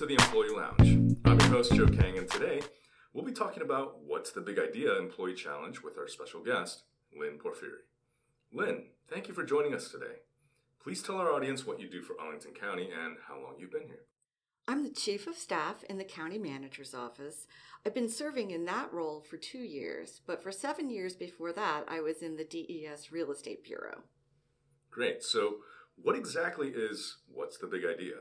to the Employee Lounge. I'm your host, Joe Kang, and today we'll be talking about What's the Big Idea Employee Challenge with our special guest, Lynn Porfiri. Lynn, thank you for joining us today. Please tell our audience what you do for Arlington County and how long you've been here. I'm the Chief of Staff in the County Manager's Office. I've been serving in that role for two years, but for seven years before that, I was in the DES Real Estate Bureau. Great. So, what exactly is What's the Big Idea?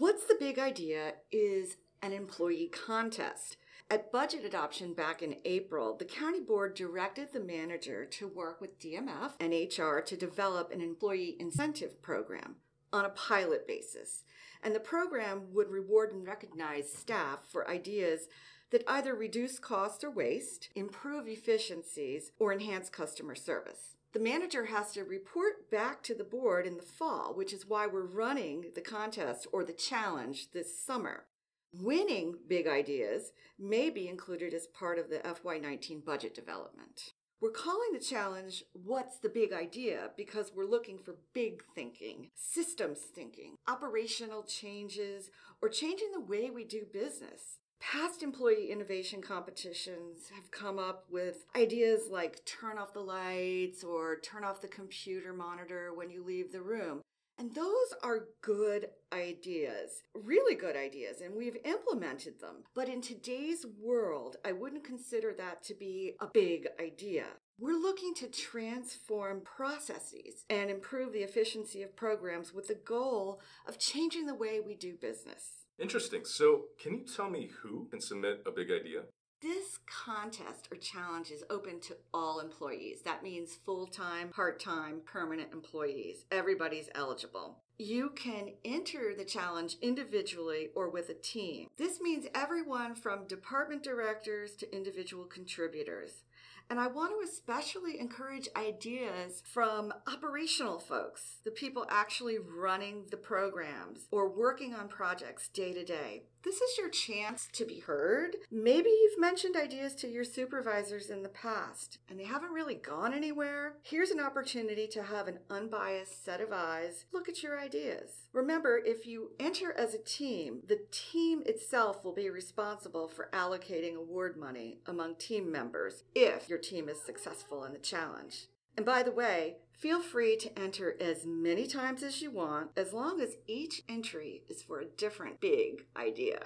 What's the Big Idea is an employee contest. At budget adoption back in April, the county board directed the manager to work with DMF and HR to develop an employee incentive program on a pilot basis. And the program would reward and recognize staff for ideas that either reduce cost or waste, improve efficiencies, or enhance customer service. The manager has to report back to the board in the fall, which is why we're running the contest or the challenge this summer. Winning big ideas may be included as part of the FY19 budget development. We're calling the challenge What's the Big Idea because we're looking for big thinking, systems thinking, operational changes, or changing the way we do business. Past employee innovation competitions have come up with ideas like turn off the lights or turn off the computer monitor when you leave the room. And those are good ideas, really good ideas, and we've implemented them. But in today's world, I wouldn't consider that to be a big idea. We're looking to transform processes and improve the efficiency of programs with the goal of changing the way we do business. Interesting. So, can you tell me who can submit a big idea? This contest or challenge is open to all employees. That means full time, part time, permanent employees. Everybody's eligible. You can enter the challenge individually or with a team. This means everyone from department directors to individual contributors. And I want to especially encourage ideas from operational folks, the people actually running the programs or working on projects day to day. This is your chance to be heard. Maybe you've mentioned ideas to your supervisors in the past and they haven't really gone anywhere. Here's an opportunity to have an unbiased set of eyes look at your ideas. Remember, if you enter as a team, the team itself will be responsible for allocating award money among team members if your team is successful in the challenge. And by the way, feel free to enter as many times as you want, as long as each entry is for a different big idea.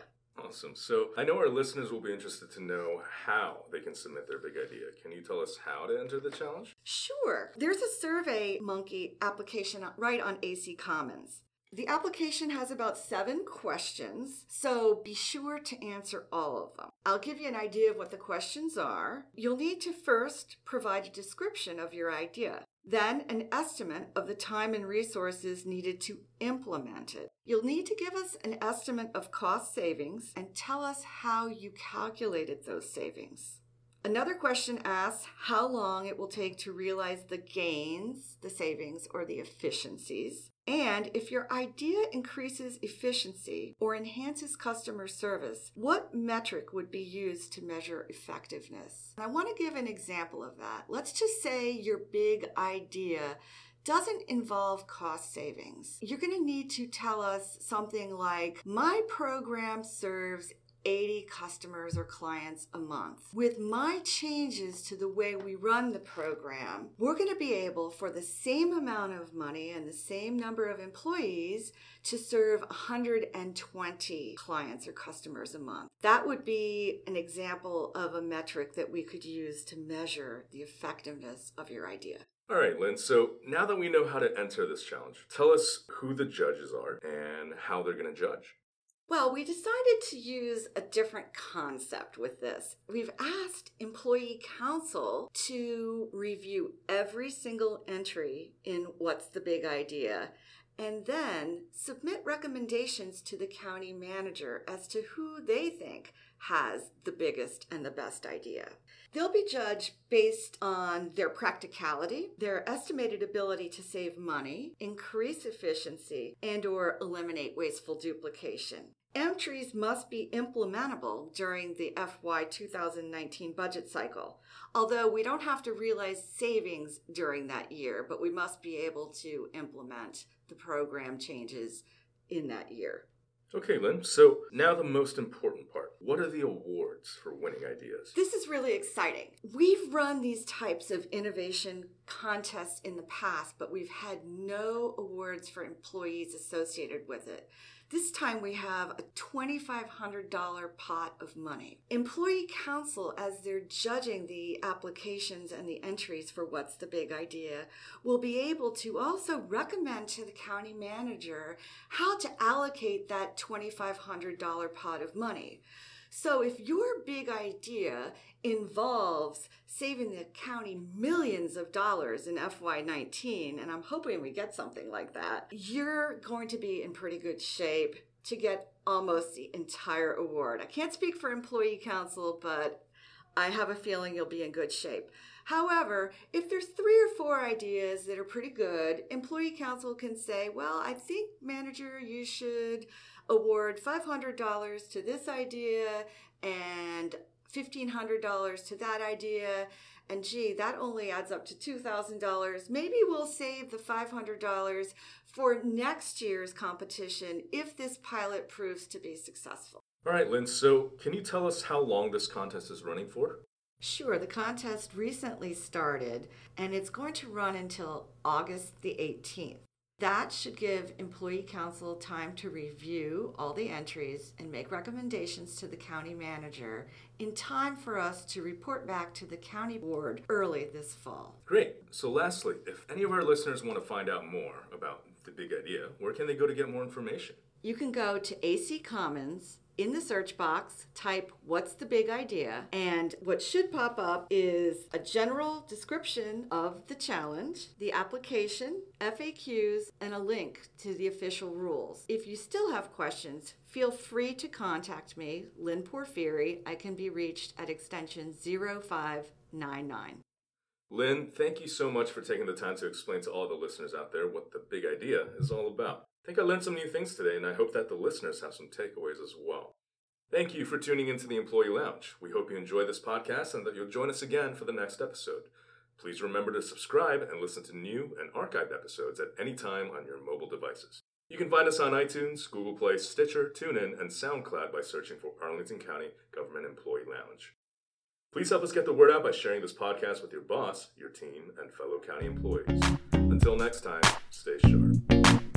Awesome. So I know our listeners will be interested to know how they can submit their big idea. Can you tell us how to enter the challenge? Sure. There's a Survey Monkey application right on AC Commons. The application has about seven questions, so be sure to answer all of them. I'll give you an idea of what the questions are. You'll need to first provide a description of your idea, then an estimate of the time and resources needed to implement it. You'll need to give us an estimate of cost savings and tell us how you calculated those savings. Another question asks how long it will take to realize the gains, the savings, or the efficiencies. And if your idea increases efficiency or enhances customer service, what metric would be used to measure effectiveness? I want to give an example of that. Let's just say your big idea doesn't involve cost savings. You're going to need to tell us something like My program serves 80 customers or clients a month. With my changes to the way we run the program, we're going to be able, for the same amount of money and the same number of employees, to serve 120 clients or customers a month. That would be an example of a metric that we could use to measure the effectiveness of your idea. All right, Lynn. So now that we know how to enter this challenge, tell us who the judges are and how they're going to judge. Well, we decided to use a different concept with this. We've asked employee council to review every single entry in What's the Big Idea and then submit recommendations to the county manager as to who they think has the biggest and the best idea. They'll be judged based on their practicality, their estimated ability to save money, increase efficiency, and or eliminate wasteful duplication. Entries must be implementable during the FY 2019 budget cycle. Although we don't have to realize savings during that year, but we must be able to implement the program changes in that year. Okay, Lynn. So now the most important part. What are the awards for winning ideas? This is really exciting. We've run these types of innovation contests in the past, but we've had no awards for employees associated with it. This time we have a $2,500 pot of money. Employee Council, as they're judging the applications and the entries for What's the Big Idea, will be able to also recommend to the county manager how to allocate that $2,500 pot of money. So if your big idea involves saving the county millions of dollars in FY19, and I'm hoping we get something like that, you're going to be in pretty good shape to get almost the entire award. I can't speak for employee council, but I have a feeling you'll be in good shape. However, if there's three or four ideas that are pretty good, employee council can say, well, I think manager, you should award $500 to this idea and $1,500 to that idea. And gee, that only adds up to $2,000. Maybe we'll save the $500 for next year's competition if this pilot proves to be successful. All right, Lynn. So, can you tell us how long this contest is running for? Sure, the contest recently started and it's going to run until August the 18th. That should give Employee Council time to review all the entries and make recommendations to the county manager in time for us to report back to the county board early this fall. Great. So, lastly, if any of our listeners want to find out more about the big idea, where can they go to get more information? You can go to AC Commons in the search box, type what's the big idea, and what should pop up is a general description of the challenge, the application, FAQs, and a link to the official rules. If you still have questions, feel free to contact me, Lynn Porfiri. I can be reached at extension 0599. Lynn, thank you so much for taking the time to explain to all the listeners out there what the big idea is all about. I think I learned some new things today, and I hope that the listeners have some takeaways as well. Thank you for tuning into the Employee Lounge. We hope you enjoy this podcast and that you'll join us again for the next episode. Please remember to subscribe and listen to new and archived episodes at any time on your mobile devices. You can find us on iTunes, Google Play, Stitcher, TuneIn, and SoundCloud by searching for Arlington County Government Employee Lounge. Please help us get the word out by sharing this podcast with your boss, your team, and fellow county employees. Until next time, stay sharp.